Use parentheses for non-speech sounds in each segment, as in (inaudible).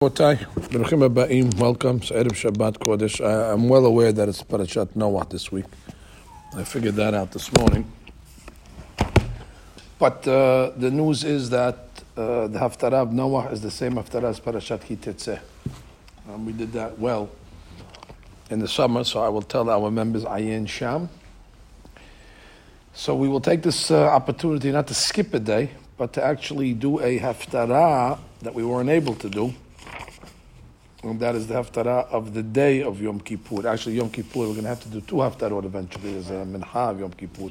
Aba'im, welcome Erev Shabbat Kodesh. I, I'm well aware that it's Parashat Noah this week. I figured that out this morning. But uh, the news is that uh, the Haftarah of Noah is the same Haftarah as Parashat Ki Tetzeh. Um, we did that well in the summer, so I will tell our members Ayin Sham. So we will take this uh, opportunity not to skip a day, but to actually do a Haftarah that we weren't able to do and that is the haftarah of the day of Yom Kippur. Actually, Yom Kippur, we're going to have to do two haftarot eventually. There's a minha of Yom Kippur.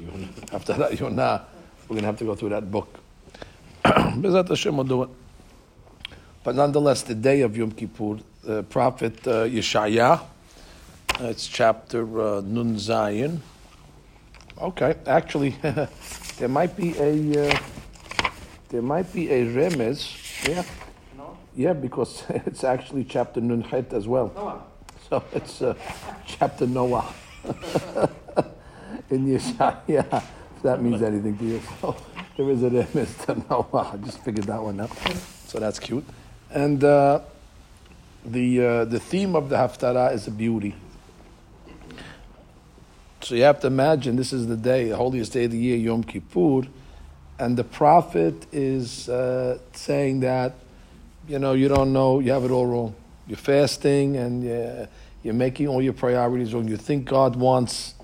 Haftarah Yonah, we're going to have to go through that book. (clears throat) Bezat Hashem will do it. But nonetheless, the day of Yom Kippur, the prophet uh, Yeshaya, it's chapter uh, Nun Zayin. Okay, actually, (laughs) there might be a uh, there might be a remez. Yeah. Yeah, because (laughs) it's actually chapter Nunchet as well. Noah. So it's uh, chapter Noah (laughs) in Yeshaya, if that means anything to you. So there is a Mr. Noah. I just figured that one out. So that's cute. And uh, the, uh, the theme of the Haftarah is a beauty. So you have to imagine this is the day, the holiest day of the year, Yom Kippur, and the prophet is uh, saying that you know, you don't know, you have it all wrong. You're fasting and you're, you're making all your priorities wrong. You think God wants,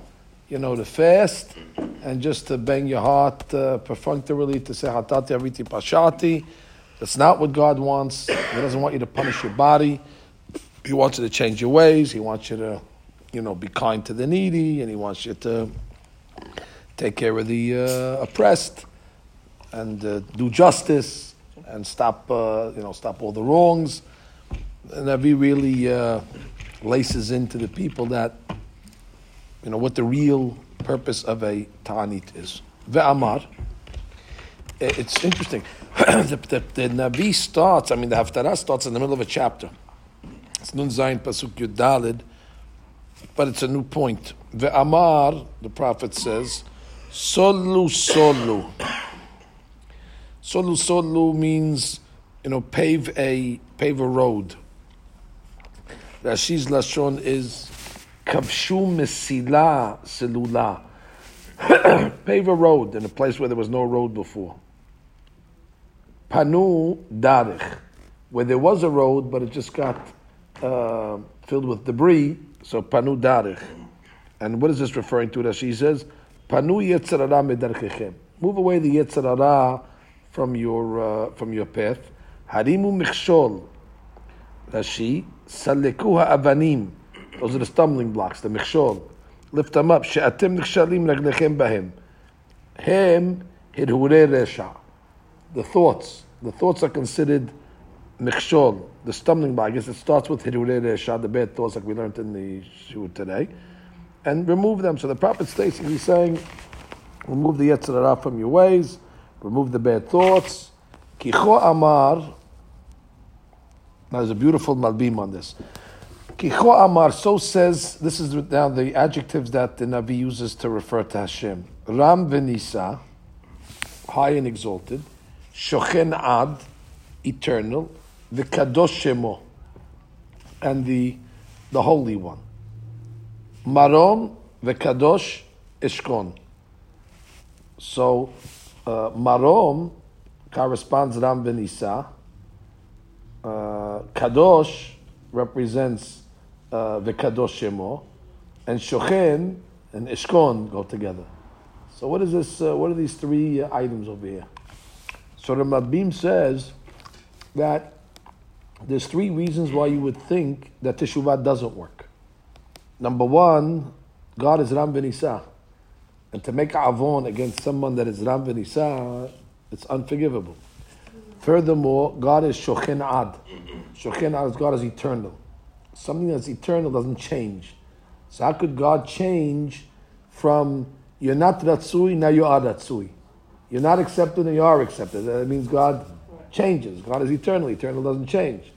you know, to fast and just to bang your heart uh, perfunctorily to say hatati aviti pashati. That's not what God wants. He doesn't want you to punish your body. He wants you to change your ways. He wants you to, you know, be kind to the needy, and he wants you to take care of the uh, oppressed and uh, do justice and stop, uh, you know, stop all the wrongs. And Navi really uh, laces into the people that, you know, what the real purpose of a ta'anit is. Ve'amar, it's interesting. (clears throat) the, the, the Navi starts, I mean, the Haftarah starts in the middle of a chapter. It's Nun Zayin Pasuk Yudalid, but it's a new point. Ve'amar, the Prophet says, Solu Solu. Solu solu means, you know, pave a pave a road. Rashi's lashon is kavshu mesila selula. (clears throat) pave a road in a place where there was no road before. Panu darich, where there was a road but it just got uh, filled with debris. So panu darich. And what is this referring to? Rashi says, panu yetzarara medarchechem. Move away the yetzarara from your uh, from your path. Harimu michshol. Rashi, salekuha avanim. Those are the stumbling blocks, the michshol. Lift them up. She'atem nichshalim raglechem bahem. Hem hirhure resha. The thoughts. The thoughts are considered michshol, the stumbling block. I guess it starts with hirhure resha, the bad thoughts like we learned in the shul today. And remove them. So the prophet's basically saying, remove the Yetzirah from your ways remove the bad thoughts. Kicho Amar, Now there's a beautiful malbim on this. Kicho Amar, so says, this is now the adjectives that the Navi uses to refer to Hashem. Ram Venisa, high and exalted. Shochen Ad, eternal. The Kadosh Shemo, and the, the Holy One. Marom, the Kadosh, Eshkon. So, uh, Marom corresponds Ram Benisa. Uh, Kadosh represents uh, the Kadosh Shemo, and Shochen and Eshkon go together. So what is this? Uh, what are these three uh, items over here? So the Malbim says that there's three reasons why you would think that Teshuvah doesn't work. Number one, God is Ram Benisa. And to make avon against someone that is Ram v'nisa, it's unforgivable. Furthermore, God is Shochen Ad. Shochen Ad, is God is eternal. Something that's eternal doesn't change. So how could God change from you're not Ratsui, now you are Ratsui? You're not accepted, and you are accepted. That means God changes. God is eternal. Eternal doesn't change.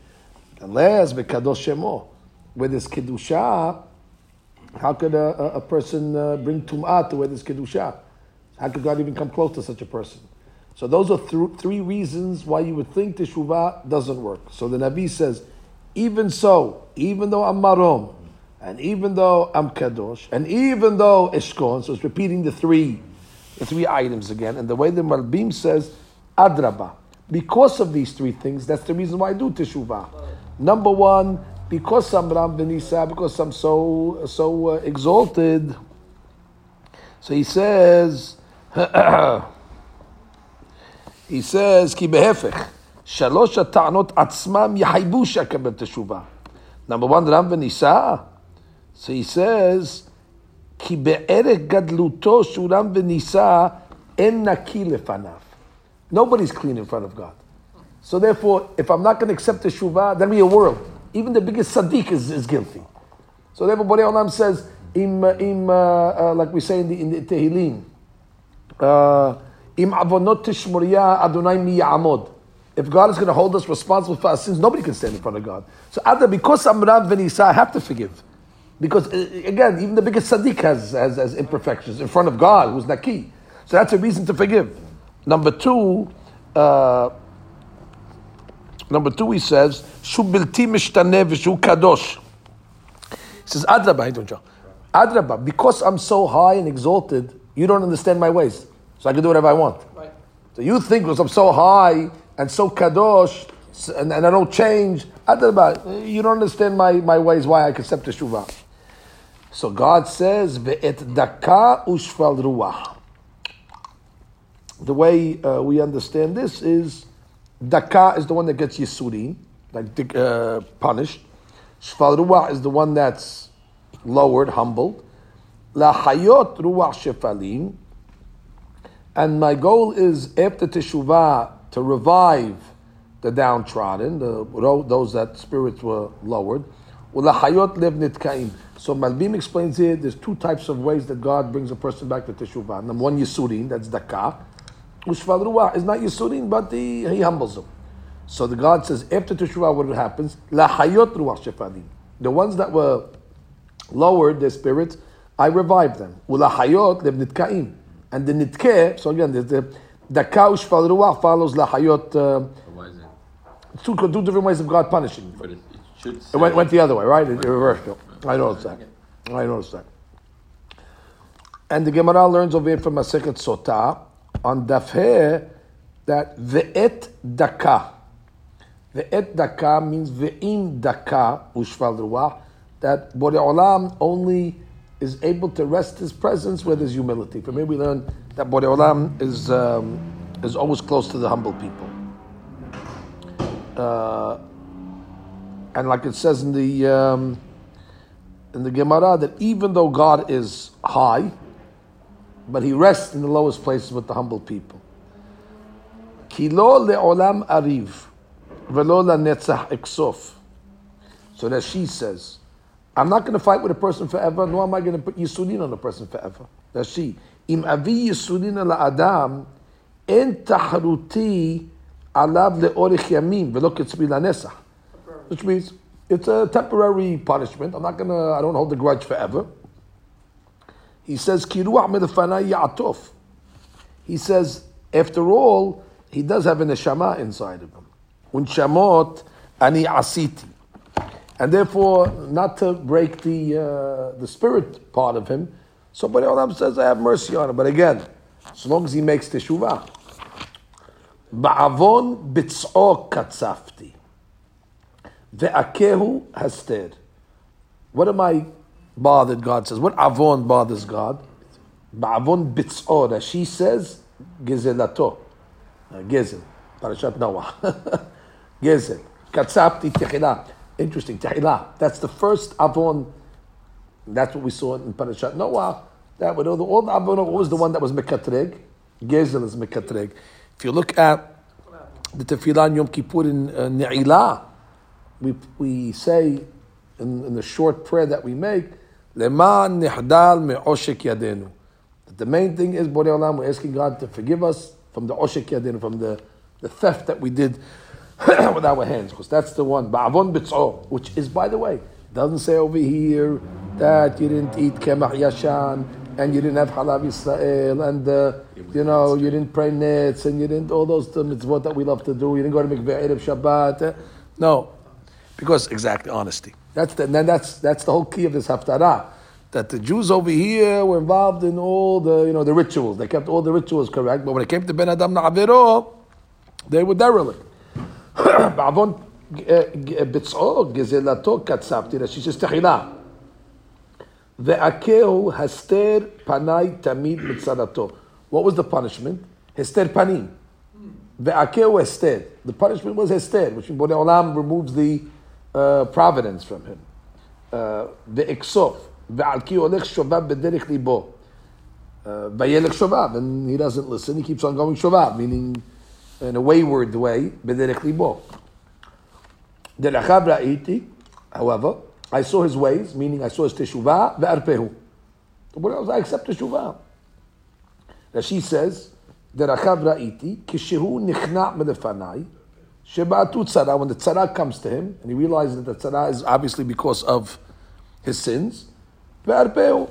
Unless Bekadosh Shemo, where there's Kedusha, how could a, a person uh, bring tum'ah to where there's kedusha? How could God even come close to such a person? So those are th- three reasons why you would think teshuvah doesn't work. So the Nabi says, even so, even though I'm marom, and even though I'm kadosh, and even though eshkon, so it's repeating the three, the three items again. And the way the Malbim says, adraba, because of these three things, that's the reason why I do teshuvah. Number one, because I'm Ram Benisa, because I'm so so uh, exalted. So he says, (coughs) he says, כי בהפך, שלוש הטענות עצמם יחייבו שאקבל תשובה. Number one, רם ונישא. So he says, כי בערך גדלותו שהוא רם ונישא, אין נקי לפניו. Nobody's clean in front of God. So therefore, if I'm not going to accept the shuvah, then we a world. Even the biggest sadiq is, is guilty. So therefore, Borei Olam says, im, im, uh, uh, like we say in the, in the Tehillim, uh, im avonot tishmuriya Adonai mi ya'amod. If God is going to hold us responsible for our sins, nobody can stand in front of God. So Ada, because I'm Rav Venisa, I have to forgive. Because uh, again, even the biggest sadiq has, has, has imperfections in front of God, who's Naki. So that's a reason to forgive. Number two, uh, number two, he says, "Shu bilti mishtaneh v'shu kadosh." He says, "Adraba, I don't know. Adraba, because I'm so high and exalted, you don't understand my ways, so I can do whatever I want. Right. So you think because I'm so high and so kadosh and, and I don't change, Adraba, you don't understand my, my ways, why I accept the shuvah. So God says, "Ve'et daka ushval ruach." the way uh, we understand this is daka is the one that gets yisurin, like uh, punished. Shval ruach is the one that's lowered, humbled. La hayot ruach shefalim. And my goal is after teshuvah to revive the downtrodden, the, those that spirits were lowered. So Malbim explains here there's two types of ways that God brings a person back to teshuvah. Number one, yisurin, that's daka. Ushval Ruach is not Yisurin, but he, he humbles them. So the God says, after Teshuvah, what happens? La Hayot Ruach Shefadim. The ones that were lowered, their spirits, I revived them. Ula Hayot Lev Nitkaim. And the Nitkeh, so again, the, the Daka Ushval Ruach follows La Hayot. Uh, Why is it? two, two different ways of God punishing. But it, it should. It went, went the other way, right? It, it reversed. I noticed that. I noticed that. And the Gemara learns over here from a second Sotah on Dafhe that ve'et daka. Ve'et daka means ve'im daka ushval. That Borei Olam only is able to rest His presence where there's humility. From here we learn that Borei Olam is um, is always close to the humble people. Uh, and like it says in the um, in the Gemara that even though God is high, but he rests in the lowest places with the humble people. Kilo le'olam ariv, velo netzach eksof. So that she says, I'm not going to fight with a person forever, nor am I going to put yisurin on a person forever. That she, im avi yisurin ala adam, en tahruti alav le'orich yamim, velo ketzbi. Which means, it's a temporary punishment. I'm not going to, I don't hold the grudge forever. He says. He says, after all, he does have a neshama inside of him. Unshamot ani asiti. And therefore, not to break the, uh, the spirit part of him, somebody else says, I have mercy on him. But again, as long as he makes teshuvah. Ba'avon bitz'o katzafti. Ve'akehu haster. What am I bothered, God says. What avon bothers God? Ba'avon that she says, gezelato. Uh, Gezel. Parashat Noah. (laughs) Gezel. Katzapti tehila. Interesting. Tehila. That's the first avon. That's what we saw in Parashat Noah. That would all the, the avon, was the one that was mekatreg? Gezel is mekatreg. If you look at the Tefillah Yom Kippur in uh, Ne'ilah, we, we say in, in the short prayer that we make, Leman nihdal me'oshek yadenu. The main thing is, Borei Olam, we're asking God to forgive us from the oshek yadenu, from the, the theft that we did (coughs) with our hands, because that's the one, ba'avon bitz'o, which is, by the way, doesn't say over here that you didn't eat kemach yashan, and you didn't have halav Yisrael, and uh, you know, you didn't pray nets, and you didn't, all those mitzvot that we love to do, you didn't go to mikveh Erev Shabbat. No. Because exactly honesty. That's the, then that's, that's the whole key of this haftarah. That the Jews over here were involved in all the, you know, the rituals. They kept all the rituals correct, but when it came to Ben Adam Na'aviro, they were derelict. (coughs) Eh, eh, Gezelato she says tehillah. Panai tamid mitzarato. What was the punishment? Hester panim. Ve'akehu hester. The punishment was hester, which means Borei Olam removes the uh, providence from him. Uh, ואכסוף. ועל כי הולך שובב בדרך ליבו. Uh, וילך שובב, and he doesn't listen, he keeps on going שובב, meaning in a wayward way, בדרך ליבו. דרכיו ראיתי, however, I saw his ways, meaning I saw his teshuvah, ve'arpehu. What else? I accept teshuvah. Rashi says, דרכיו ראיתי, כשהוא נכנע מלפניי, Sheba'atu tzara, when the tzara comes to him, and he realizes that the tzara is obviously because of his sins, ve'arpehu,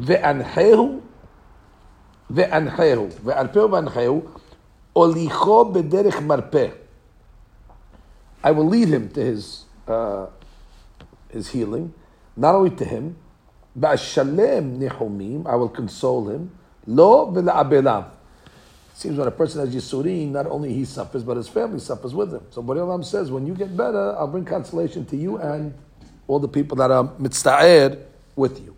ve'anhehu, ve'anhehu, ve'arpehu ve'anhehu, olicho bederech marpeh. I will lead him to his, uh, his healing, not only to him, ba'ashalem nihumim, I will console him, lo ve'laabelam. Seems when a person has Yisurin, not only he suffers, but his family suffers with him. So Borei Olam says, when you get better, I'll bring consolation to you and all the people that are mitzta'er with you.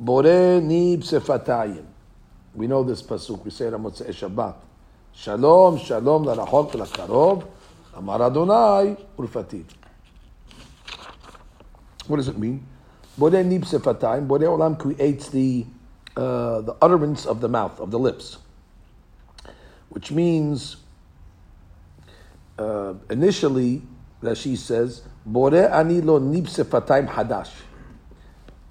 Borei nib sefatayim. We know this pasuk. We say it on Motzei Shabbat. Shalom, shalom, la'rachok, la'karov. Amar Adonai urfatim. What does it mean? Borei nib sefatayim. Borei Olam creates the uh, the utterance of the mouth, of the lips, which means uh, initially Rashi says bore ani lo hadash,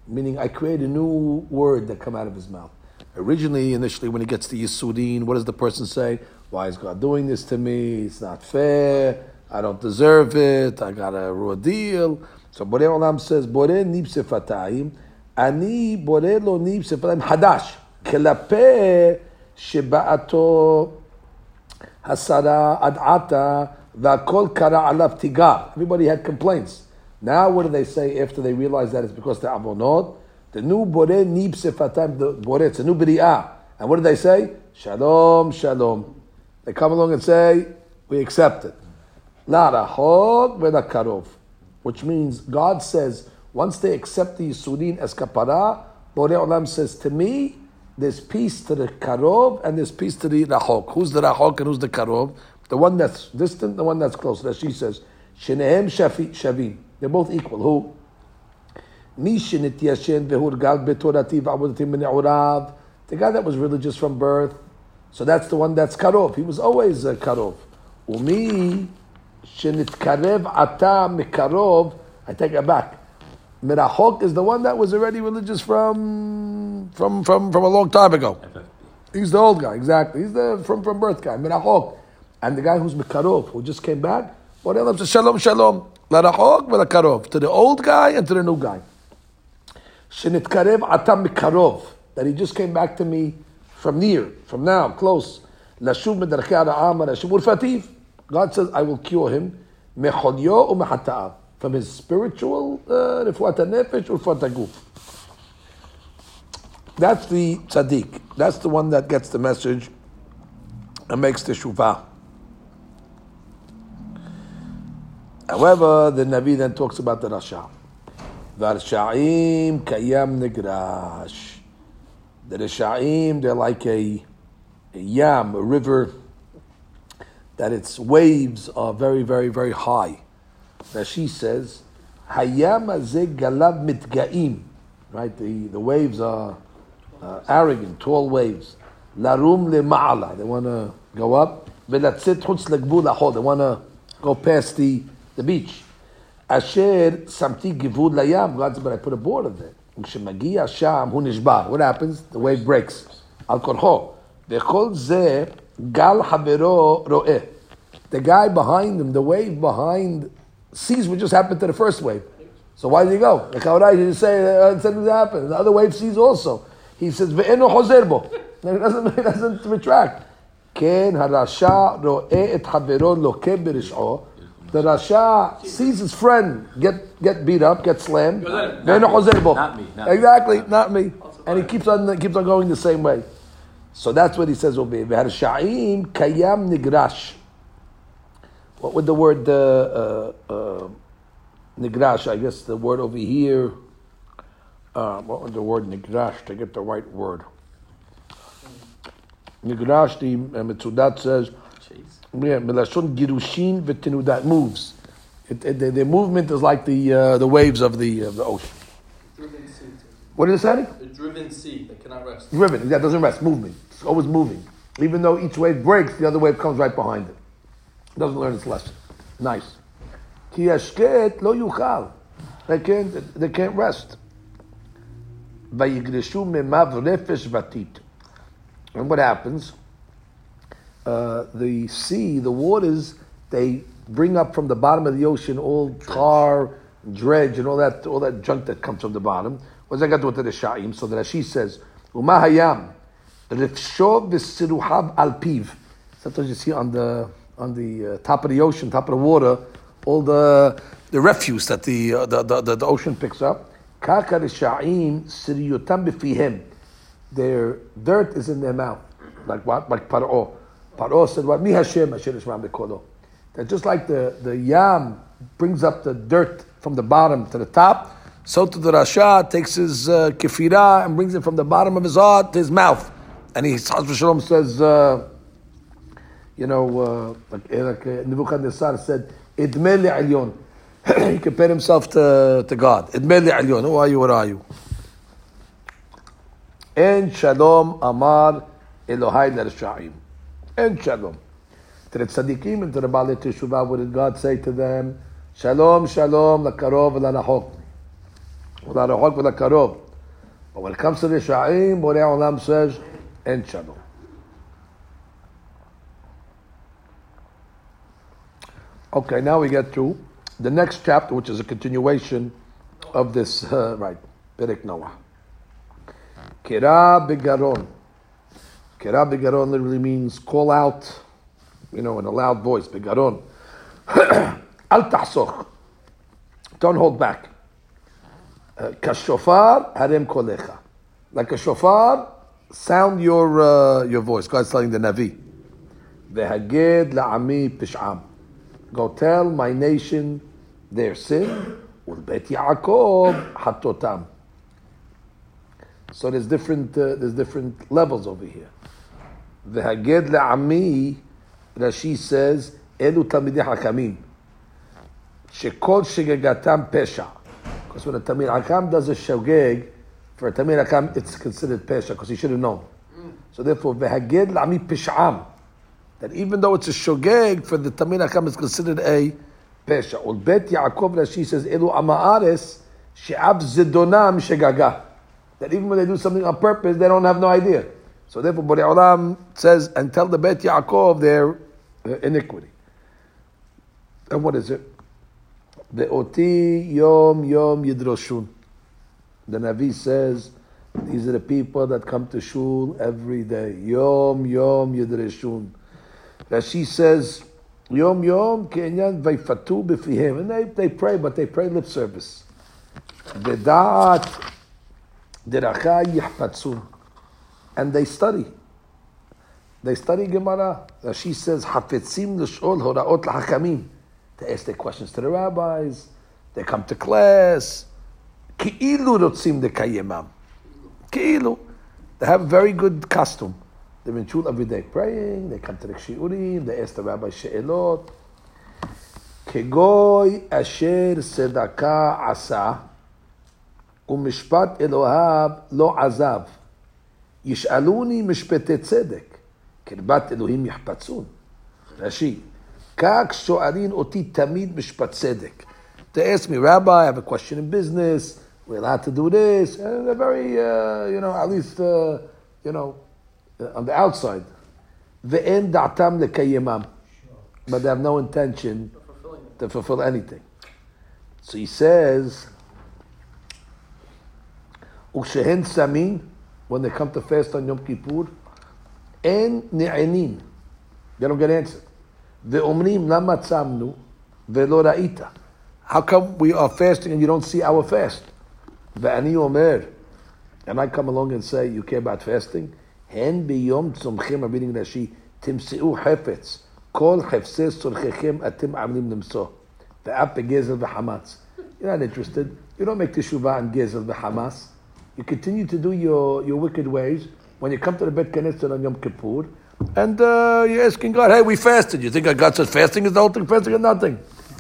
meaning I create a new word that come out of his mouth. Originally, initially, when he gets to Yisudin, what does the person say? Why is God doing this to me? It's not fair. I don't deserve it. I got a raw deal. So Borei Olam says, "Bore nipse ani borei lo nipse fatayim hadash, kelapeh sheba'ato Hasara ad'ata va'kol kara alav tigar. Everybody had complaints. Now what do they say after they realize that it's because they're avonot? The new bore nib sefatim, the bore, it's a new b'ri'ah. And what do they say? Shalom, shalom. They come along and say, we accept it. Larahog karov, which means God says, once they accept the Yisurin as kapara, Borei Olam says, to me, there's peace to the karov and there's peace to the rachok. Who's the rachok and who's the karov? The one that's distant, the one that's close. That she says, Shenehem shafi, shavim. They're both equal. Who? מי שנתיישן והורגל בתורתי ועבודתי מנעוריו, the guy that was religious from birth, so that's the one that's karov. He was always uh, karov. ומי שנתקרב עתה מקרוב, I take it back. Merachok is the one that was already religious from from from from a long time ago. He's the old guy, exactly. He's the from from birth guy, Merachok. And the guy who's Mekarov, who just came back, what else says Shalom Shalom. Larachok v'lakarov. To the old guy and to the new guy. Shenitkarev atam mikarov. That he just came back to me from near, from now, close. Lashuv medarchei ara'am lashuv urfativ. God says, I will cure him. Mecholyo u'mehata'av. From his spiritual, uh, refuat nefesh urfat aguf. That's the tzaddik. That's the one that gets the message and makes the shuvah. However, the Navi then talks about the Rasha. Varsha'im kayam negrash. The Rasha'im, they're like a, a yam, a river, that its waves are very, very, very high. Rashi says, Hayam galav mitga'im. Right, the, the waves are uh, arrogant, tall waves. Larum le ma'ala. They want to go up. Velatzit chutz legvul ahod. They want to go past the, the beach. Asher samti givud layam. God said, but I put a border there. Ushemagia sham hu nishbar. What happens? The wave breaks. Al korho. V'chol zeh gal havero ro'eh. The guy behind him, the wave behind, sees what just happened to the first wave. So why did he go? The Kaurai didn't say uh, something happened. The other wave sees also. He says, "Ve'eno hozer bo." He (laughs) doesn't, he doesn't retract. כן הרשע רואה את חברו לוקה ברשעו. The Rasha sees his friend get, get beat up, get slammed, ואינו חוזר בו. Not me, not me. Exactly, not me. And he keeps on, keeps on going the same way. So that's what he says will be. והרשעים קיים נגרש. What would the word uh, uh, uh, nigrash? I guess the word over here. Uh, what would the word nigrash to get the right word? Nigrash, the uh, Mitzudat says, Jeez. yeah, milashon girushin v'tenudat moves. It, it, the, the movement is like the uh, the waves of the of the ocean. Driven sea. What is it saying? The driven sea that cannot rest. Driven. That doesn't rest. Movement. It's always moving. Even though each wave breaks, the other wave comes right behind it. Doesn't learn its lesson. Nice. Ki yashket lo yuchal. They can't. They can't rest. Vayigreshu memav vatit. And what happens? Uh, the sea, the waters, they bring up from the bottom of the ocean all tar, dredge, and all that, all that junk that comes from the bottom. What does that got to do with the Sha'im? So the Rashi says, "Uma hayam, rifsho v'siruhav al piv." Sometimes you see on the on the uh, top of the ocean, top of the water, all the the refuse that the uh, the, the, the, the ocean picks up. Their dirt is in their mouth. Like what? Like Paro. Paro said, What? Mi Hashem, Yishmam Bekolo. That just like the, the Yam brings up the dirt from the bottom to the top, so to the Rasha takes his uh, kefirah and brings it from the bottom of his heart to his mouth. And he, says, uh, you know, uh, like, like uh, Nebuchadnezzar said, Idmeli Alyon. (clears throat) he compared himself to, to God. Idmeli Alyon. Who are you? What are you? En Shalom Amar Elohai Nershaim. En Shalom. To the tzaddikim and to the Baalei Teshuvah, what did God say to them? Shalom, Shalom, Lakarov, Larahok. Larahok, Lakarov. But when it comes to the Shaim, do Olam says, En Shalom. Okay, now we get to the next chapter, which is a continuation of this, uh, right, Perek Noah. Kira begaron. Kira begaron literally means call out, you know, in a loud voice. Begaron. (clears throat) Al tahsoch. Don't hold back. Uh, Kashofar harem kolecha. Like a shofar, sound your uh, your voice. God's telling the Navi. Vehaged la'ami pish'am. Go tell my nation their sin. Ulbet Yaakov hatotam. So there's different uh, there's different levels over here. The Haged le'ami, Rashi says, Elu tamidei hakamim. Shekol shegagatam pesha. Because when a tamid hakam does a shogeg, for a tamid hakam, it's considered pesha, because he should have known. So therefore, v'haged le'ami pesh'am. That even though it's a shogeg, for the tamid hakam, it's considered a pesha. Ulbet Yaakov, Rashi says, Elu ama'ares, she'ab zidonam shegagah that even when they do something on purpose, they don't have no idea. So therefore, Borei Olam says, and tell the Bet Yaakov their uh, iniquity. And what is it? The oti yom yom yidroshun. The Navi says, these are the people that come to shul every day. Yom yom yidroshun. Rashi says, yom yom kenyan vayfatu b'fihem. And they, they pray, but they pray lip service. Vedat yihpatzun. And they study. They study Gemara. That she says, Hafetzim l'sh'ol horaot l'hakamim. They ask their questions to the rabbis. They come to class. Ki'ilu rotzim dekayemam. Ki'ilu. They have very good costume. They're in shul every day praying. They come to the shiurim. They ask the rabbi she'elot. כגוי אשר צדקה עשה, ומשפט אלוהיו לא עזב. ישאלוני משפטי צדק, קרבת אלוהים יחפצון. רש"י, כך שואלים אותי תמיד משפט צדק. They ask me, Rabbi, I have a question in business, we're allowed to do this, and they're very, uh, you know, at least, uh, you know, uh, uh, on the outside. Ve'en da'atam lekayimam. But they have no intention to fulfill anything. So he says, Ushehen samin, when they come to fast on Yom Kippur, en ni'enin. They don't get answered. Ve'omrim lama tzamnu ve'lo ra'ita. How come we are fasting and you don't see our fast? Ve'ani omer. And I come along and say, you care about fasting? Biyom tzomchem, I'm reading Rashi, timseu hefetz. Kol hefses tzorchechem atim amlim nimso. Ve'ap begezel v'hamatz. You're not interested. You don't make teshuvah and gezel v'hamas. You continue to do your, your wicked ways. When you come to the Bet Knesset on Yom Kippur, and uh, you're asking God, hey, we fasted. You think God says fasting is the whole thing? Fasting is nothing.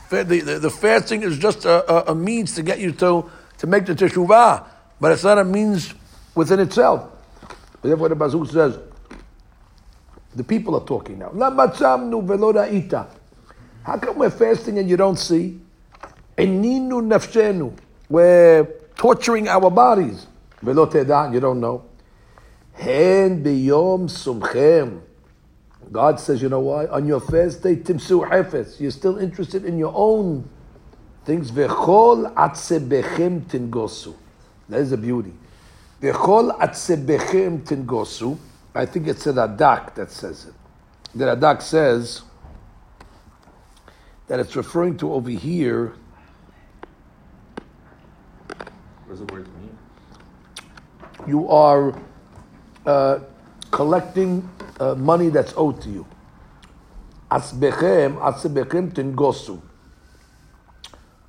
The, the, the fasting is just a, a, a means to get you to, to make the teshuvah, but it's not a means within itself. Therefore, the Pasuk says, the people are talking now. How come we're fasting and you don't see? We're torturing our bodies. You don't know. Sumchem. God says, you know why? On your fast day, timsu hefes. You're still interested in your own things. V'chol atzebechem tingosu. That is the beauty. V'chol atzebechem tingosu. I think it's a Radak that says it. The Radak says that it's referring to over here What does the word mean? you are uh, collecting uh, money that's owed to you. Asbechem, asbechem tingosu.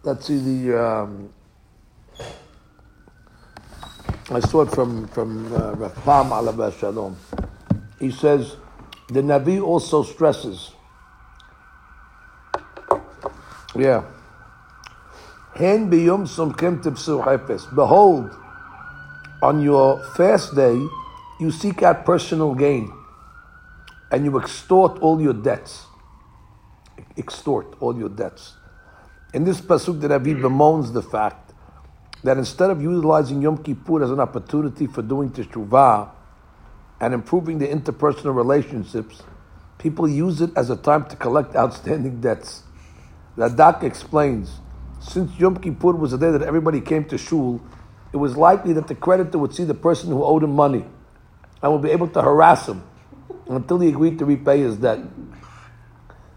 Let's see the. Um, I saw it from from uh, Rav Pam Alav Shalom. He says the Navi also stresses. Yeah. Hen biyom sumchem tipsu. Behold, on your fast day, you seek out personal gain and you extort all your debts. Extort all your debts. In this pasuk, the Rabbi bemoans the fact that instead of utilizing Yom Kippur as an opportunity for doing teshuvah and improving the interpersonal relationships, people use it as a time to collect outstanding debts. Radak explains, since Yom Kippur was the day that everybody came to shul, it was likely that the creditor would see the person who owed him money and would be able to harass him until he agreed to repay his debt.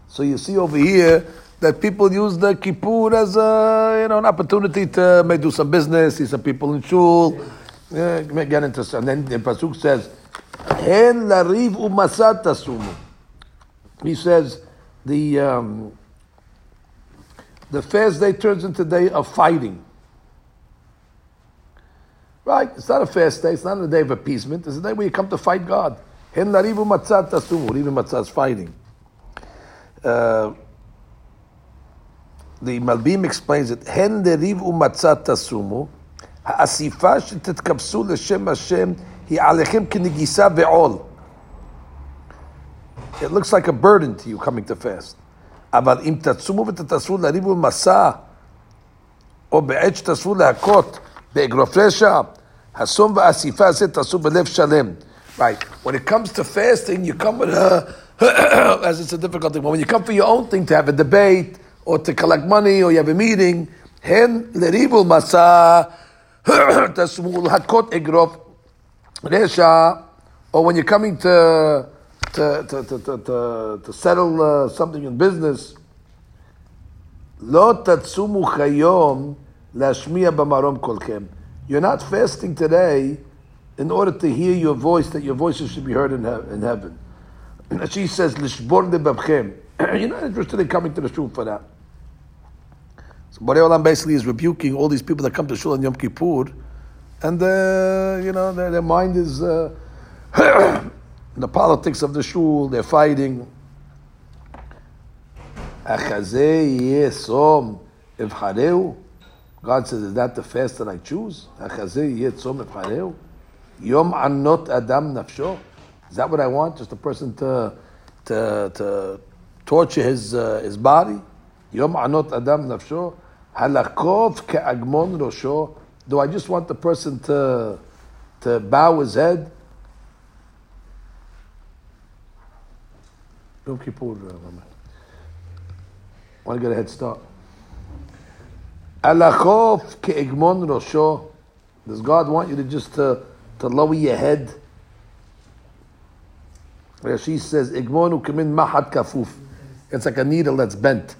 So you see over here that people use the Kippur as a, you know, an opportunity to may do some business, see some people in shul, yeah, get into some. And then the Pasuk says, Hen lariv umasat tasumu. He says, the, um, the fast day turns into day of fighting. Right? It's not a fast day. It's not a day of appeasement. It's a day where you come to fight God. Hen larivu matzat tasumu. Rivu matzah is fighting. Uh, the Malbim explains it. Hen larivu matzat tasumu. האסיפה שתתקבצו לשם השם היא עליכם כנגיסה ועול. It looks like a burden to you coming to fast. אבל אם תצומו ותתאספו לריב ולמסע, או בעת שתאספו להכות באגרוף רשע, הסום והאסיפה הזה תעשו בלב שלם. Right. When it comes to fasting, you come with a, (coughs) as it's a difficult thing, but when you come for your own thing, to have a debate, or to collect money, or you have a meeting, hen לריב ולמסע, (clears throat) תעשו להכות אגרוף רשע, or when you're coming to to, to, to, to, to, to settle uh, something in business, לא תצומו כיום להשמיע במרום קולכם. You're not fasting today in order to hear your voice, that your voices should be heard in, he- in heaven. And she (clears throat) says, לשבור לבבכם. (clears throat) You're not interested in coming to the shul for that. So Borei Olam basically is rebuking all these people that come to shul on Yom Kippur, and uh, you know their, their mind is uh, (coughs) the politics of the shul. They're fighting. "Achazeh yeh som. God says, "Is that the fast that I choose?" "Achazeh yeh som. Yom anot adam nafsho. Is that what I want? Just a person to to, to torture his uh, his body? Yom anot adam nafsho. Halakov ke'agmon rosho. Do I just want the person to to bow his head? Yom Kippur, uh, Mama. Want to get a head start? Alachov ke'egmon rosho. Does God want you to just to, to lower your head? Rashi says, Igmonu kamin mahad kafuf. It's like a needle that's bent.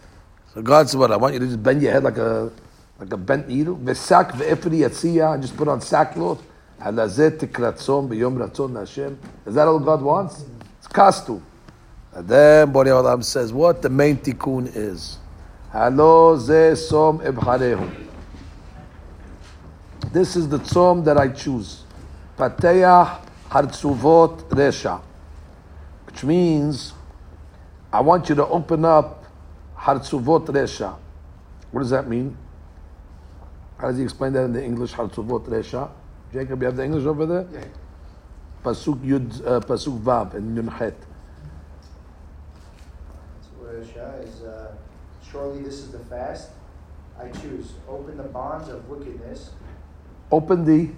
God said, what, I want you to just bend your head like a like a bent needle. V'sak ve'efri yatziyah, and just put on sackcloth. Halazet tikratzon b'yom ratzon Hashem. Is that all God wants? It's kastu. And then Borei Olam says what the main tikkun is. Halo ze som ebharehu. This is the tzom that I choose. Pateach hartzuvot resha. Which means, I want you to open up Harzuvot Resha. What does that mean? How does he explain that in the English? Harzuvot Resha. Jacob, you have the English over there? Yeah. Pasuk Yud, uh, Pasuk Vav, and Yun Het. Resha is uh, surely this is the fast. I choose. Open the bonds of wickedness. Open the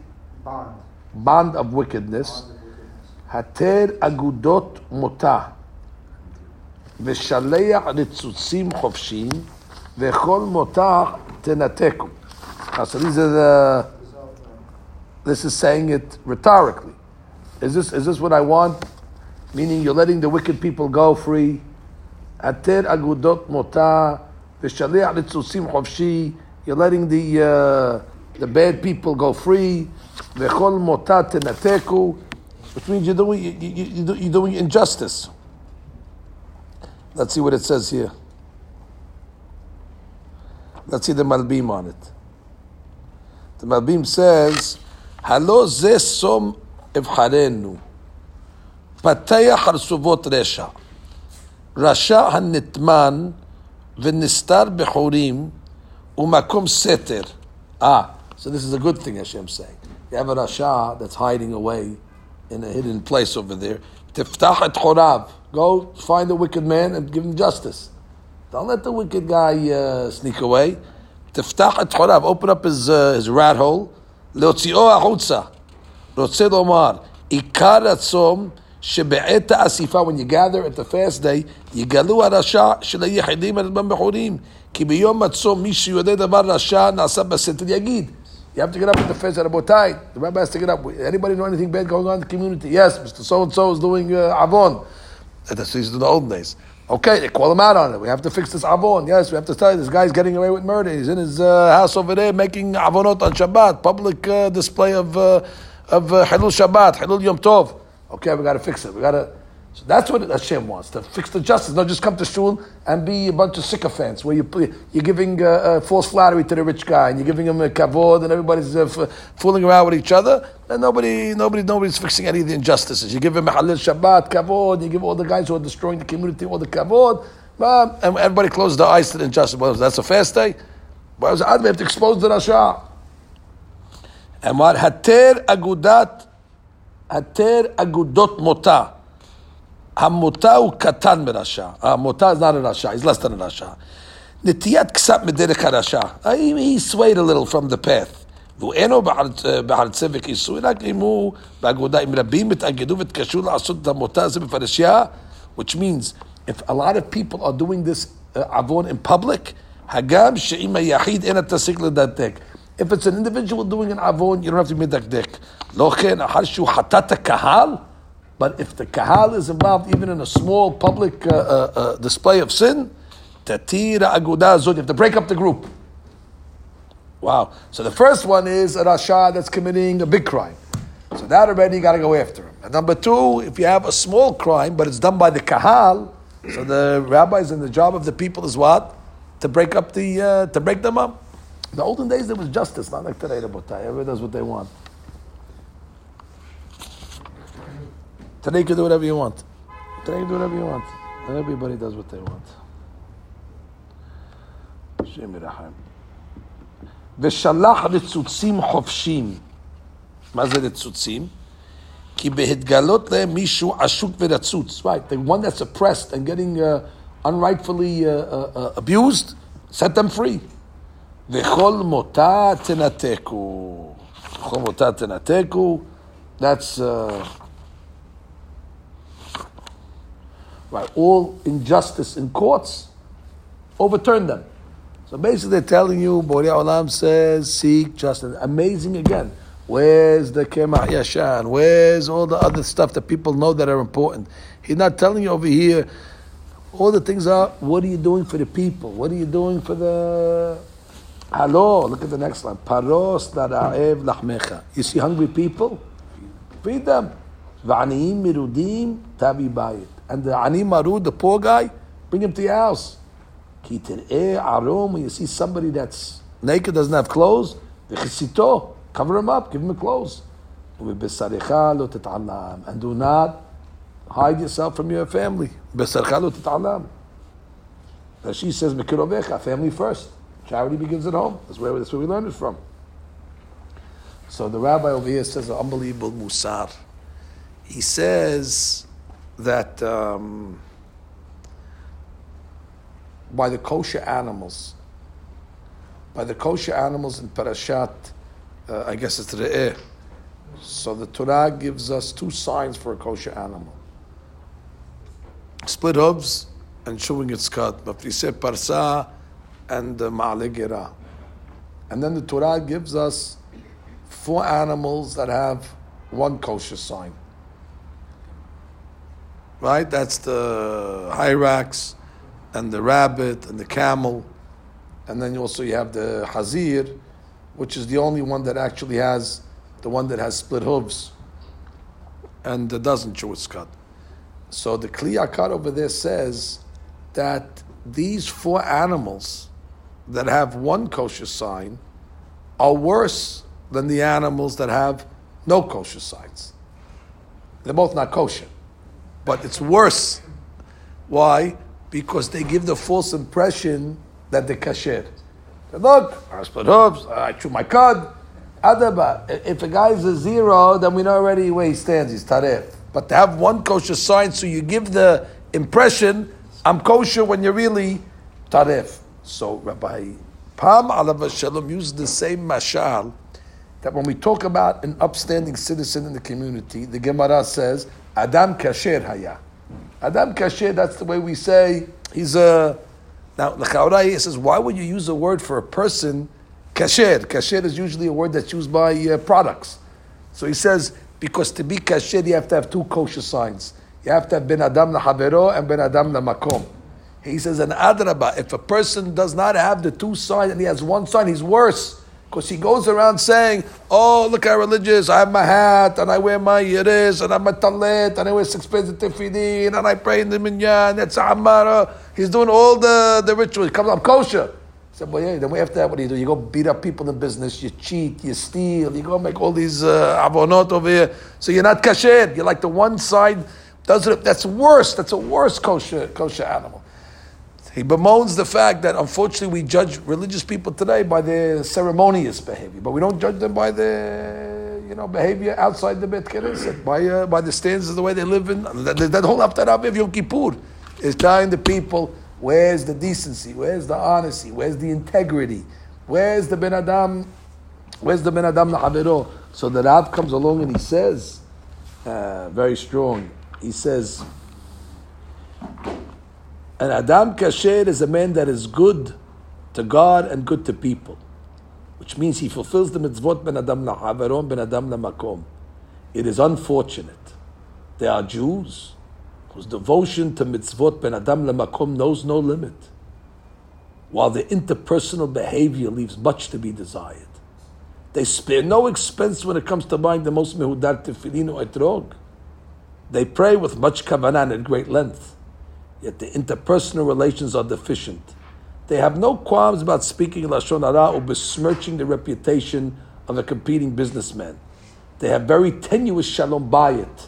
bond. Bond of wickedness. Bond of wickedness. Hater agudot mutah ושלח ניצוצים חופשיים, וכל מותה תנתקו. Now, so these are the, This is all, uh, this is saying it rhetorically. Is this, is this what I want? Meaning you're letting the wicked people go free. התר אגודות מותה, ושליח ניצוצים חופשי. You're letting the, uh, the bad people go free. וכל מותה תנתקו. Which means you're doing, you, you, you, do- you're doing injustice. Let's see what it says here. Let's see the Malbim on it. The Malbim says, Halo ze som evcharenu, pataya harsuvot resha, rasha hanitman, v'nistar bechorim, umakom seter. Ah, so this is a good thing Hashem saying. You have a rasha that's hiding away in a hidden place over there. Tiftach et chorav. Go find the wicked man and give him justice. Don't let the wicked guy uh, sneak away. Tiftach et chorav. Open up his, uh, his rat hole. Leotzio החוצה. רוצה לומר, עיקר הצום שבעת האסיפה, when you gather at the fast day, יגלו הרשע של היחידים על בחורים. כי ביום הצום מי שיודע דבר רשע נעשה בסתר יגיד. You have to get up at the fast at Abotai. The rabbi has to get up. Anybody know anything bad going on in the community? Yes, Mr. So and so is doing uh, avon. That's these are the old days. Okay, they call him out on it. We have to fix this avon. Yes, we have to tell you this guy's getting away with murder. He's in his uh, house over there making avonot on Shabbat, public uh, display of uh, of uh, Hilul Shabbat, Hilul Yom Tov. Okay, we got to fix it. We got to. So that's what Hashem wants to fix the justice, not just come to shul and be a bunch of sycophants where you, you're giving uh, uh, false flattery to the rich guy and you're giving him a kavod and everybody's uh, f- fooling around with each other and nobody, nobody, nobody's fixing any of the injustices. You give him halal Shabbat, kavod, you give all the guys who are destroying the community all the kavod, um, and everybody closes their eyes to the injustice. Well, that's a fast day. Why as I have to expose the Rasha. And what? Hater agudat, hater agudot motah. הוא קטן מרשע. המותה is not a רשע, he's less than a רשע. נטיית קצת מדרך הרשע. he, he swayed a little from the path. והוא אינו בחרצה וכיסוי, רק אם הוא באגודה, אם רבים התאגדו והתקשרו לעשות את המותה הזה בפרשייה, which means, if a lot of people are doing this uh, עוון in public, הגם שאם היחיד אין התסיק לדתק. If it's an individual doing an avon, you don't have to be medakdek. לא כן, אחר שהוא חטאת הקהל, but if the kahal is involved even in a small public uh, uh, uh, display of sin, tatira aguda zod, you have to break up the group. Wow. So the first one is a rasha that's committing a big crime. So that already you got to go after him. And number two, if you have a small crime, but it's done by the kahal, so the rabbis and the job of the people is what? To break up the, uh, to break them up. In the olden days, there was justice, not like today, Rabotai. Everybody does what they want. Today you can do whatever you want. Today you can do whatever you want. Everybody does what they want. השם ירחם. ושלח רצוצים חופשים. מה זה רצוצים? כי בהתגלות להם מישהו עשוק ורצוץ. Right, the one that's oppressed and getting uh, unrightfully uh, uh, uh, abused, set them free. וכל מותה תנתקו. וכל מותה תנתקו. That's... Uh, right, all injustice in courts, overturn them. So basically, they're telling you, Borei Olam says, seek justice. Amazing again. Where's the Kemah Yashan? Where's all the other stuff that people know that are important? He's not telling you over here. All the things are, what are you doing for the people? What are you doing for the Hello, look at the next line. Paros lachmecha. You see hungry people? Feed them. V'aniyim mirudim tabi bayit. And the ani marud, the poor guy, bring him to your house. When you see somebody that's naked, doesn't have clothes, cover him up, give him clothes. And do not hide yourself from your family. She says, family first. Charity begins at home. That's where, that's where we learn it from. So the rabbi over here says an unbelievable musar. He says that um, by the kosher animals, by the kosher animals in Parashat, uh, I guess it's Re'eh. So the Torah gives us two signs for a kosher animal. Split hooves and chewing its cud. You parsa, and Ma'ale And then the Torah gives us four animals that have one kosher sign. Right? That's the hyrax and the rabbit and the camel. And then also you have the hazir, which is the only one that actually has the one that has split hooves and doesn't chew its cud. So the Kli Yakar over there says that these four animals that have one kosher sign are worse than the animals that have no kosher signs. They're both not kosher, but it's worse. Why? Because they give the false impression that they're kasher. Look, I split hooves, I chew my cud. Adaba, if a guy's a zero, then we know already where he stands, he's taref. But to have one kosher sign, so you give the impression, I'm kosher when you're really taref. So Rabbi Pam Alav Shalom used the same mashal that when we talk about an upstanding citizen in the community, the Gemara says, Adam Kasher Haya. Adam Kasher, that's the way we say he's a. Now, the Chaurai says, why would you use a word for a person, Kasher? Kasher is usually a word that's used by uh, products. So he says, because to be Kasher, you have to have two kosher signs. You have to have Ben Adam Lahavero and Ben Adam the Makom. He says, an adraba, if a person does not have the two signs and he has one sign, he's worse. Because he goes around saying, oh, look how religious, I have my hat, and I wear my yiris, and I'm a talit, and I wear six pairs of tefillin, and I pray in the minyan, that's amara. He's doing all the, the rituals. He comes, I'm kosher. He said, well, yeah, then to have what do you do? You go beat up people in business, you cheat, you steal, you go make all these uh, avonot over here. So you're not kasher. You're like the one side does it. That's worse. That's a worse kosher, kosher animal. He bemoans the fact that unfortunately we judge religious people today by their ceremonious behavior, but we don't judge them by their you know behavior outside the Bet Knesset, by uh, by the standards of the way they live in. That, that whole Haftarah of Yom Kippur is telling the people where's the decency, where's the honesty, where's the integrity, where's the Ben Adam, where's the Ben Adam Lahavero. So the Rab comes along and he says, uh, very strong. He says. An Adam Kasher is a man that is good to God and good to people, which means he fulfills the mitzvot ben Adam la'avaron ben Adam la'makom. It is unfortunate. There are Jews whose devotion to mitzvot ben Adam la'makom knows no limit, while their interpersonal behavior leaves much to be desired. They spare no expense when it comes to buying the most mehudar tefillin or etrog. They pray with much kavanah and at great length yet the interpersonal relations are deficient. They have no qualms about speaking lashon hara or besmirching the reputation of a competing businessman. They have very tenuous shalom bayit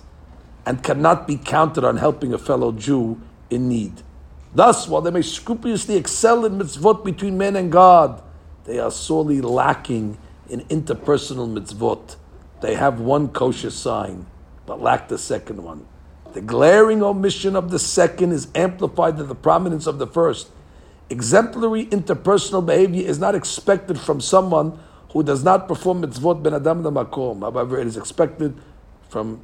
and cannot be counted on helping a fellow Jew in need. Thus, while they may scrupulously excel in mitzvot between man and God, they are sorely lacking in interpersonal mitzvot. They have one kosher sign, but lack the second one. The glaring omission of the second is amplified to the prominence of the first. Exemplary interpersonal behavior is not expected from someone who does not perform mitzvot ben adam makom. However, it is expected from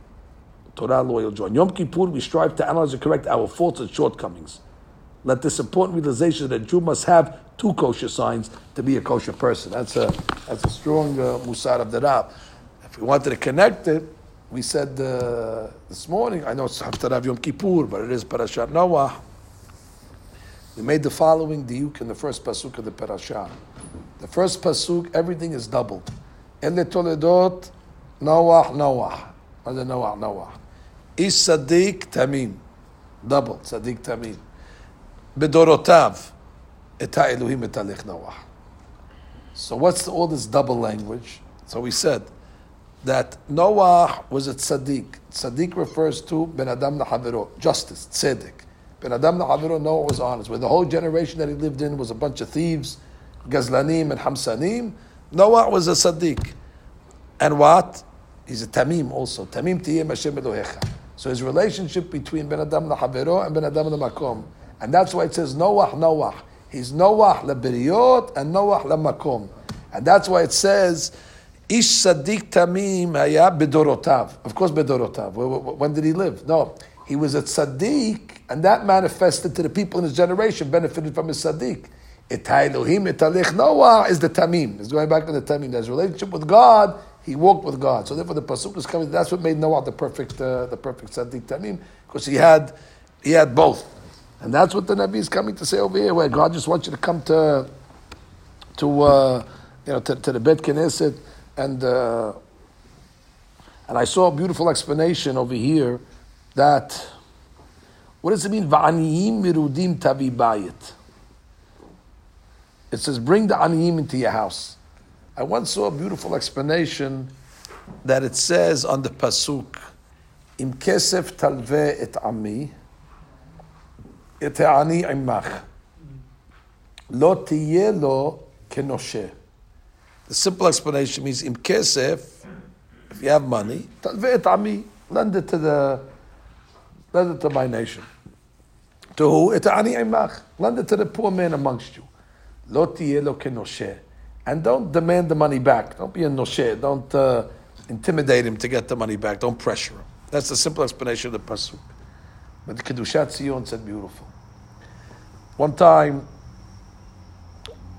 Torah loyal John. Yom Kippur, we strive to analyze and correct our faults and shortcomings. Let this important realization that Jew must have two kosher signs to be a kosher person. That's a that's a strong uh, musar of the Rab. If we wanted to connect it, we said uh, this morning, I know it's Haftarah Yom Kippur, but it is Parashat Noah. We made the following diuk in the first pasuk of the parasha. The first pasuk, everything is doubled. Ele Toledot, Noah, Noah. Other Noah, Noah. Ish Sadiq, Tamim. Double, Sadiq, Tamim. Bedorotav, Eta Elohim, Etalech Noah. So what's all this double language? So we said that Noah was a tzaddik. Tzaddik refers to Ben Adam Lahaviro, justice, tzedek. Ben Adam Lahaviro, Noah was honest. Where the whole generation that he lived in was a bunch of thieves, Gazlanim and Hamsanim, Noah was a tzaddik. And what? He's a tamim also. Tamim tiyem Hashem Elohecha. So his relationship between Ben Adam Lahaviro and Ben Adam Lamakom. And that's why it says Noah, Noah. He's Noah leberiot and Noah lemakom. And that's why it says, Ish Sadiq Tamim haya bedorotav. Of course, bedorotav. When did he live? No. He was a Sadiq, and that manifested to the people in his generation, benefited from his Sadiq. tzaddik. Elohim etalech Noah is the tamim. It's going back to the tamim. His relationship with God, he walked with God. So therefore, the pasuk is coming. That's what made Noah the perfect, uh, the perfect tzaddik tamim, because he had, he had both. And that's what the Nabi is coming to say over here, where God just wants you to come to, to uh, you know, to, to the Bet Knesset, and, uh, and I saw a beautiful explanation over here that what does it mean? Va'aniyim mirudim tavi bayit. It says, bring the aniyim into your house. I once saw a beautiful explanation that it says on the pasuk, im kesef talve et ami, et ani imach, lo tiye lo kenoshe. The simple explanation means im kesef, if you have money, lend it to the lend it to my nation. To who? ani imach. Lend it to the poor man amongst you. And don't demand the money back. Don't be a noshe. Don't uh, intimidate him to get the money back. Don't pressure him. That's the simple explanation of the pasuk. But the kedushat Zion said beautiful. One time,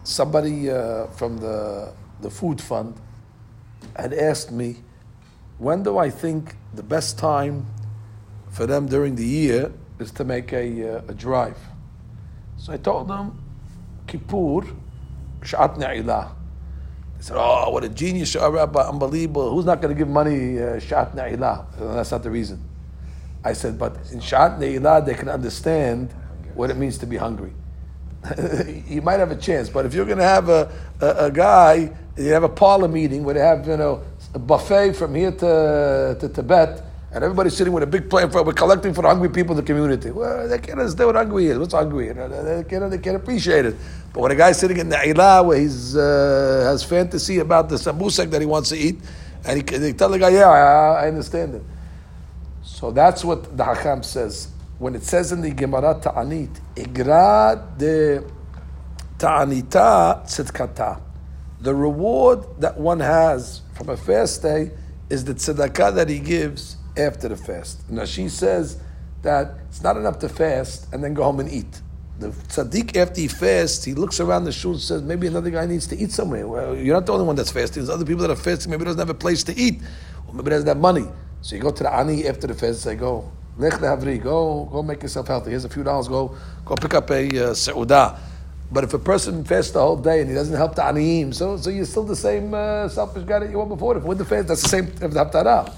somebody uh, from the the food fund had asked me, when do I think the best time for them during the year is to make a, uh, a drive? So I told them, Kippur, Sha'at Na'ilah. They said, oh, what a genius, Rabbi, unbelievable. Who's not going to give money, uh, Sha'at Na'ilah? That's not the reason. I said, but in Sha'at Ne'ilah, they can understand what it means to be hungry. (laughs) you might have a chance, but if you're going to have a, a, a, guy, you have a parlor meeting where they have, you know, a buffet from here to, to Tibet, and everybody's sitting with a big plate. for, we're collecting for the hungry people in the community. Well, they can't understand what hungry is. What's hungry? They can't, they can't appreciate it. But when a guy's sitting in the Ilah where he's uh, has fantasy about the sambusak that he wants to eat, and he, they tell the guy, yeah, I, I understand it. So that's what the Hakam says. When it says in the Gemara Ta'anit, Igra de Ta'anita Tzidkata. The reward that one has from a fast day is the tzedakah that he gives after the fast. Now she says that it's not enough to fast and then go home and eat. The tzaddik after he fasts, he looks around the shul and says, maybe another guy needs to eat somewhere. Well, you're not the only one that's fasting. There's other people that are fasting. Maybe doesn't have a place to eat. Or maybe doesn't have money. So you go to the ani after the fast and say, go, lech go, go make yourself healthy. Here's a few dollars, go, go pick up a uh, seudah. But if a person fasts the whole day and he doesn't help the aniyim, so, so you're still the same uh, selfish guy that you were before. If with the fast, that's the same of the haftarah.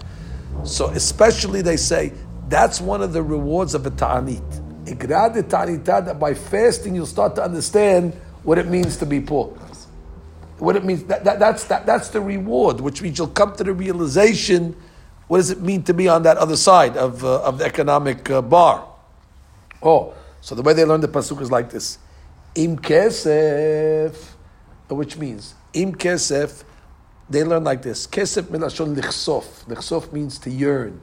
So especially they say, that's one of the rewards of a ta'anit. That by fasting you'll start to understand what it means to be poor. What it means, that, that, that's, that, that's the reward, which means you'll come to the realization what does it mean to be on that other side of, uh, of the economic uh, bar? Oh, so the way they learn the pasuk is like this: Im kesef, which means im kesef. They learn like this: Kesef milashon lichsof. Lichsof means to yearn,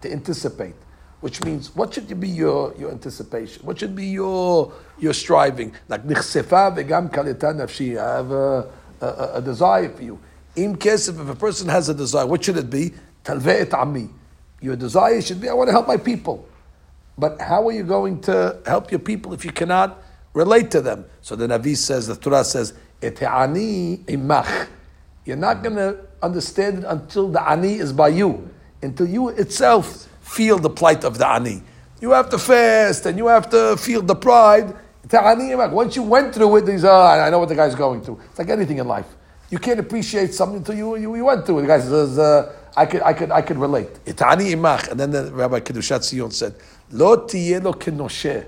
to anticipate. Which means, what should be your, your anticipation? What should be your your striving? Like nichsefa vegam kalita nafshi. I have a, a, a desire for you. Im kesef. If a person has a desire, what should it be? Talve'et ami. Your desire should be, I want to help my people. But how are you going to help your people if you cannot relate to them? So the Navi says, the Torah says, Ete'ani imach. You're not going to understand it until the ani is by you. until you itself feel the plight of the ani. You have to fast and you have to feel the pride. Once you went through it, these are, I know what the guy's going through. It's like anything in life. You can't appreciate something until you, you, you went through it. The guy says, uh, I could, I could, I could relate. Itani imach. And then the Rabbi Kedushat Zion said, Lo tiyelo kenoshe.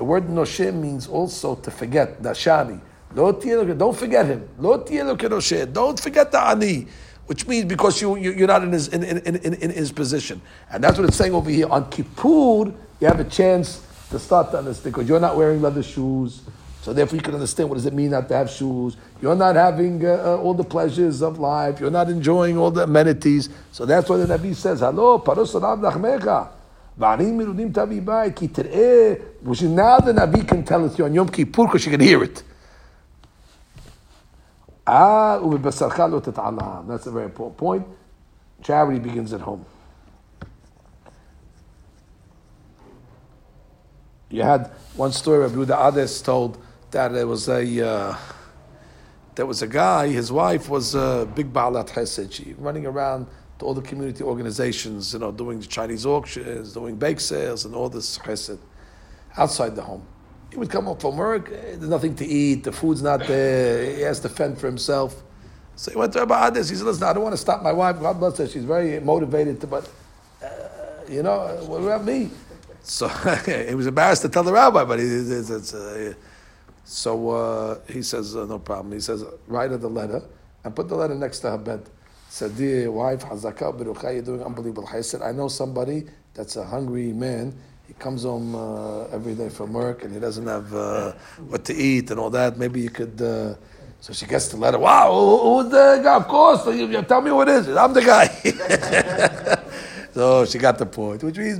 The word noshe means also to forget, dashani. Don't forget him. Don't forget the ani. Which means because you, you, you're not in his, in, in, in, in his position. And that's what it's saying over here. On Kippur, you have a chance to start to understand because you're not wearing leather shoes. So therefore, you can understand what does it mean not to have shoes. You're not having uh, uh, all the pleasures of life. You're not enjoying all the amenities. So that's why the Nabi says, "Hello, nachmecha." Which is now the Nabi can tell us you on Yom Kippur because you can hear it. Ah, That's a very important point. Charity begins at home. You had one story of Ruda Ades told that there was a uh, there was a guy. His wife was a big balat hesed. She running around to all the community organizations, you know, doing the Chinese auctions, doing bake sales, and all this chesed outside the home. He would come up from work. eh, There's nothing to eat. The food's not there. He has to fend for himself. So he went to Rabbi Ades. He said, "Listen, I don't want to stop my wife. God bless her. She's very motivated to, but uh, you know, what about me?" So (laughs) he was embarrassed to tell the rabbi, but he, it's, it's, uh, so uh, he says, uh, no problem. He says, write her the letter and put the letter next to her bed. Said, dear wife, Hazaka Barucha, you're doing unbelievable. I said, I know somebody that's a hungry man. He comes home uh, every day from work and he doesn't have uh, what to eat and all that. Maybe you could. Uh, so she gets the letter. Wow, who- who's the guy? Of course. You, you tell me who it is. I'm the guy. (laughs) So she got the point, which means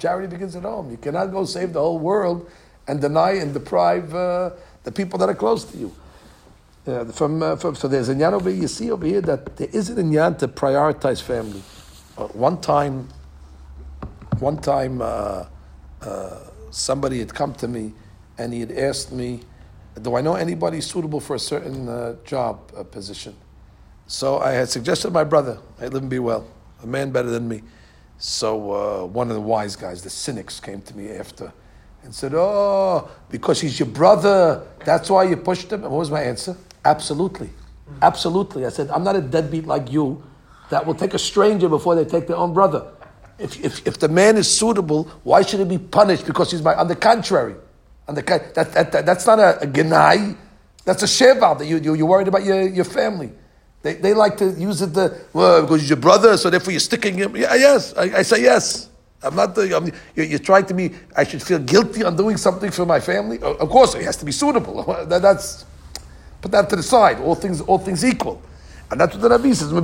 charity begins at home. You cannot go save the whole world and deny and deprive uh, the people that are close to you. Uh, from, uh, from, so there's a nyan over here. You see over here that there is an nyan to prioritize family. Uh, one time, one time, uh, uh, somebody had come to me and he had asked me, "Do I know anybody suitable for a certain uh, job position?" So I had suggested my brother. I live and Be Well, a man better than me. So one of the wise guys, the cynics, came to me after and said, "Oh, because he's your brother, that's why you pushed him." And what was my answer? Absolutely, absolutely. I said, "I'm not a deadbeat like you that will take a stranger before they take their own brother. If, if, if the man is suitable, why should he be punished because he's my? On the contrary, on the that, that, that that's not a, a genai, that's a sheval that you, you you're worried about your, your family." They, they like to use it the well because he's your brother, so therefore you're sticking him. Yeah, yes, I, I say yes. I'm not the. I'm, you're, you're trying to be. I should feel guilty on doing something for my family. Of course, it has to be suitable. (laughs) That, that's put that to the side. All things, all things equal, and that's what the Rabbi says. You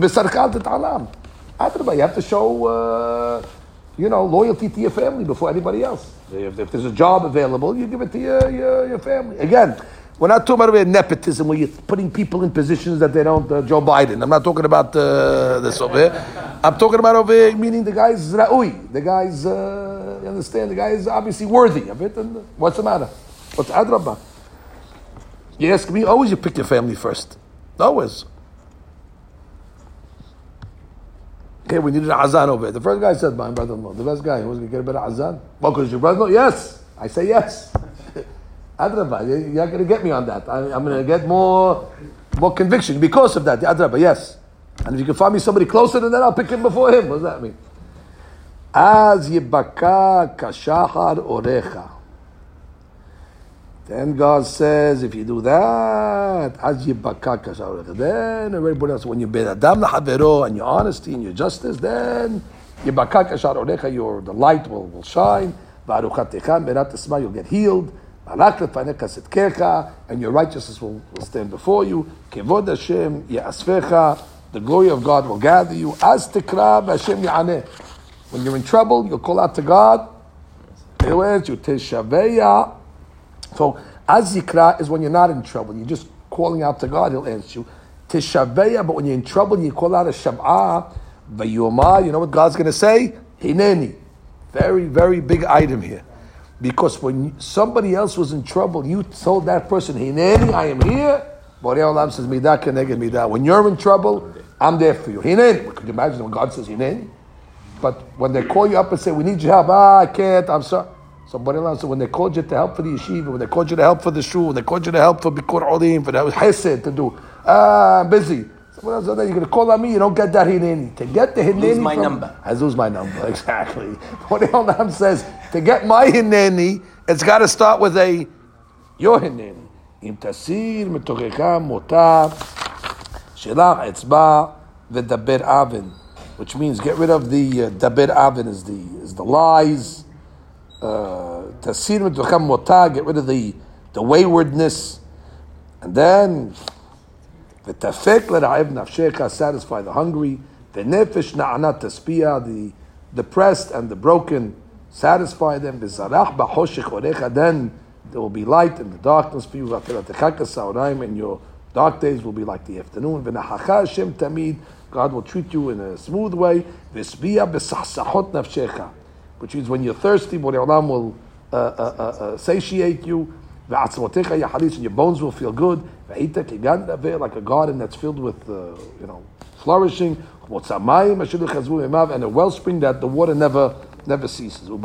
have to show, uh, you know, loyalty to your family before anybody else. If, if there's a job available, you give it to your, your, your family. Again, we're not talking about nepotism where you're putting people in positions that they don't. Uh, Joe Biden. I'm not talking about uh, this over here. I'm talking about over here, meaning the guy's ra'ui. The guy's, uh, you understand, the guy is obviously worthy of it. And what's the matter? What's adrabah? You ask me, always you pick your family first. Always. Okay, we needed an azan over. The first guy said, my brother-in-law. The best guy, who's going to get a better azan? Well, because your brother-in-law? Yes. I say yes. (laughs) Adrabah, you- you're not going to get me on that. I, I'm going to get more, more conviction because of that. The Adrabah, yes. And if you can find me somebody closer than that, I'll pick him before him. What does that mean? Az yibaka kashahar orecha. Then God says, if you do that. Then everybody else, when you bet adam lahavero and your honesty and your justice, then your the light will, will shine. You'll get healed. And your righteousness will, will stand before you. Kevod Hashem yasfecha, the glory of God will gather you. Az tikra Hashem ya'aneh. When you're in trouble, you'll call out to God. You. Teshaveya. So, azikra is when you're not in trouble. You're just calling out to God, He'll answer you. Teshaveya, but when you're in trouble, you call out a shab'ah. Vayoma, you know what God's going to say? Hineni. Very, very big item here. Because when somebody else was in trouble, you told that person, Hineni, I am here. Borei Olam says, Midah keneged midah. When you're in trouble, I'm there for you. Hineni. Could you imagine when God says Hineni? But when they call you up and say, we need your help, ah, I can't, I'm sorry. So when they called you to help for the yeshiva, when they called you to help for the shul, when they called you to help for Bikur Holim, for the Hesed to do, ah, I'm busy. Someone else, you're going to call on me, you don't get that Hineni. To get the Hineni. Lose my from, number. I lose my number, (laughs) exactly. what El Nam says, to get my Hineni, it's got to start with a your Hineni. אם תסיר מתוכך מוטה, שלח אצבע ודבר Which means get rid of the uh, daber avin is the, is the lies, tasirim to become get rid of the, the waywardness, and then the tafek l'ra'ev nafshecha, satisfy the hungry, the nefesh na'anat taspiyah, the depressed and the broken, satisfy them, Bizarach b'choshech orecha, then there will be light in the darkness for you, and your dark days will be like the afternoon, v'nachacha Hashem tamid, God will treat you in a smooth way, V'sbia b'sachsachot nafshecha, which means when you're thirsty, Borei Olam will uh uh, uh, uh, satiate you. And your bones will feel good. Like a garden that's filled with, uh, you know, flourishing. And a wellspring that the water never never ceases. You'll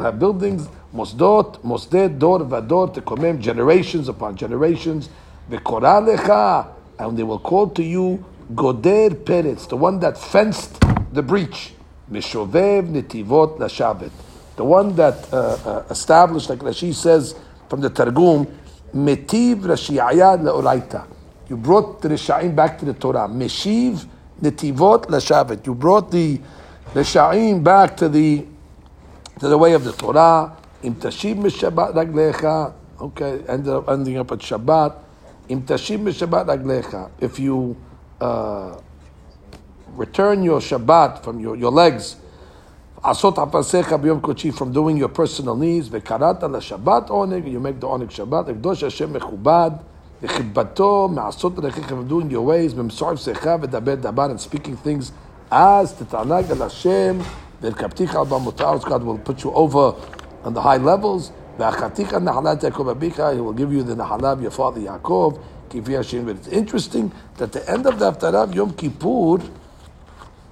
have buildings, mosdot, mosded, dor, vador, tekomem, generations upon generations. Ve'koralecha, And they will call to you Goder Peretz, the one that fenced the breach. Mishovev Nitivot Lashavet. The one that uh, uh, established, like Rashi says from the Targum, Metiv Rashi Ayad leOrayta. You brought the Risha'im back to the Torah. Meshiv Nitivot Lashavet. You brought the Risha'im back to the to the way of the Torah. Im Tashim Mishabat Raglecha. Okay, ended up ending up at Shabbat. Im Tashim Mishabat Raglecha. If you uh, return your Shabbat from your, your legs, Asot afasecha b'yom kochi from doing your personal needs. Vekarata l'shabbat oneg. You make the oneg Shabbat. Ekdosh Hashem mechubad. V'chibbato me'asot rechicha from doing your ways. Memsor secha v'daber dabar and speaking things as tetanag al Hashem. V'kapticha al b'amotaros. God will put you over on the high levels. V'achaticha nahalat Yaakov abika. He will give you the nahalah of your father Yaakov. Kifi Hashem. But it's interesting that the end of the Haftarah of Yom Kippur,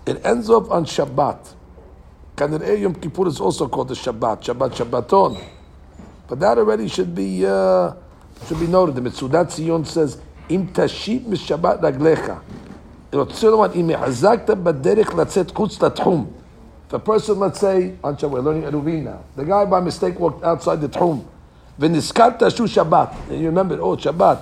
it ends up on Shabbat. Kanirei Yom Kippur is also called the Shabbat, Shabbat Shabbaton. But that already should be uh, should be noted. The Mitzudat Zion says, Im tashib mishabat raglecha. רוצה לומר, אם החזקת בדרך לצאת חוץ לתחום. If a person, let's say, on Shabbat, we're learning Eruvin now. The guy by mistake walked outside the tchum. ונזכרת שהוא Shabbat. And you remember, oh, Shabbat.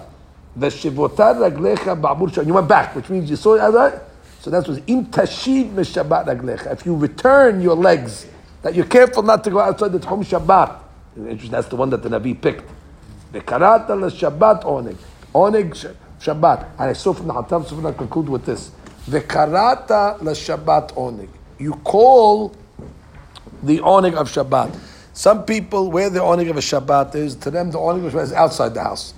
ושבותה רגליך בעבור שבת. You went back, which means you saw it outside. so that's what im tashib mishabat raglecha. If you return your legs, that you're careful not to go outside the Tchum Shabbat. Interesting, That's the one that the Nabi picked. Vekarata Shabbat oneg. Oneg sh- Shabbat. And I saw from the Hatam, I conclude with this. Vekarata Shabbat oneg. You call the oneg of Shabbat. Some people, where the oneg of a Shabbat is, to them the oneg of Shabbat is outside the house.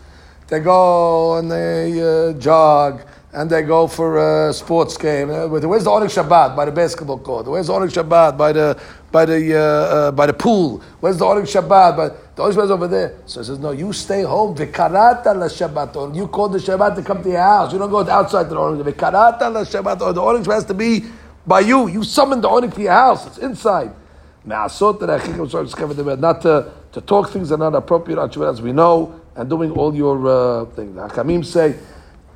They go and they uh, jog and they go for a sports game. Uh, Where's the oneg Shabbat by the basketball court? Where's the oneg Shabbat by the by the uh, uh, by the pool? Where's the oneg Shabbat? By the oneg Shabbat is over there. So he says, no, you stay home. Vikarata la Shabbat. You call the Shabbat to come to your house. You don't go outside the oneg. Vikarata la Shabbat. The oneg has to be by you. You summon the oneg to your house. It's inside. Not to, to talk things that are not appropriate as we know, and doing all your uh, things. The Hakamim say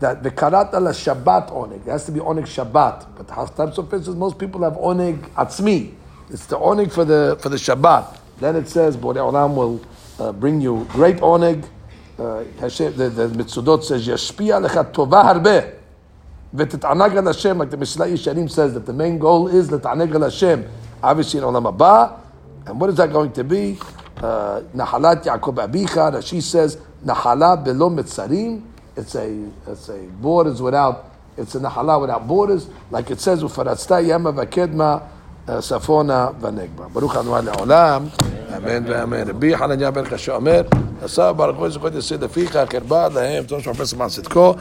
that the karat ala Shabbat oneg. There has to be oneg Shabbat. But half halftime surfaces, most people have oneg atzmi. It's the oneg for the for the Shabbat. Then it says Borei Olam will uh, bring you great oneg. Uh, the, the Mitzudot says yashpia lecha tova harbe. the על Hashem, like the Mesillat Yesharim says that the main goal is לתענג על Hashem, obviously in Olam הבא, and what is that going to be? נחלת יעקב אביך, she says, Nahalat בלא מצרים, it's a, it's a borders without, it's a נחלה without borders, like it says, ופרצת ימה וקדמה, צפונה ונגבה. ברוך אדוני לעולם, אמן ואמן. רבי חנניה בן קשה אומר, עשה ברוך הוא זכות יסוד לפיך, קרבה להם, תום שמפס למען צדקו.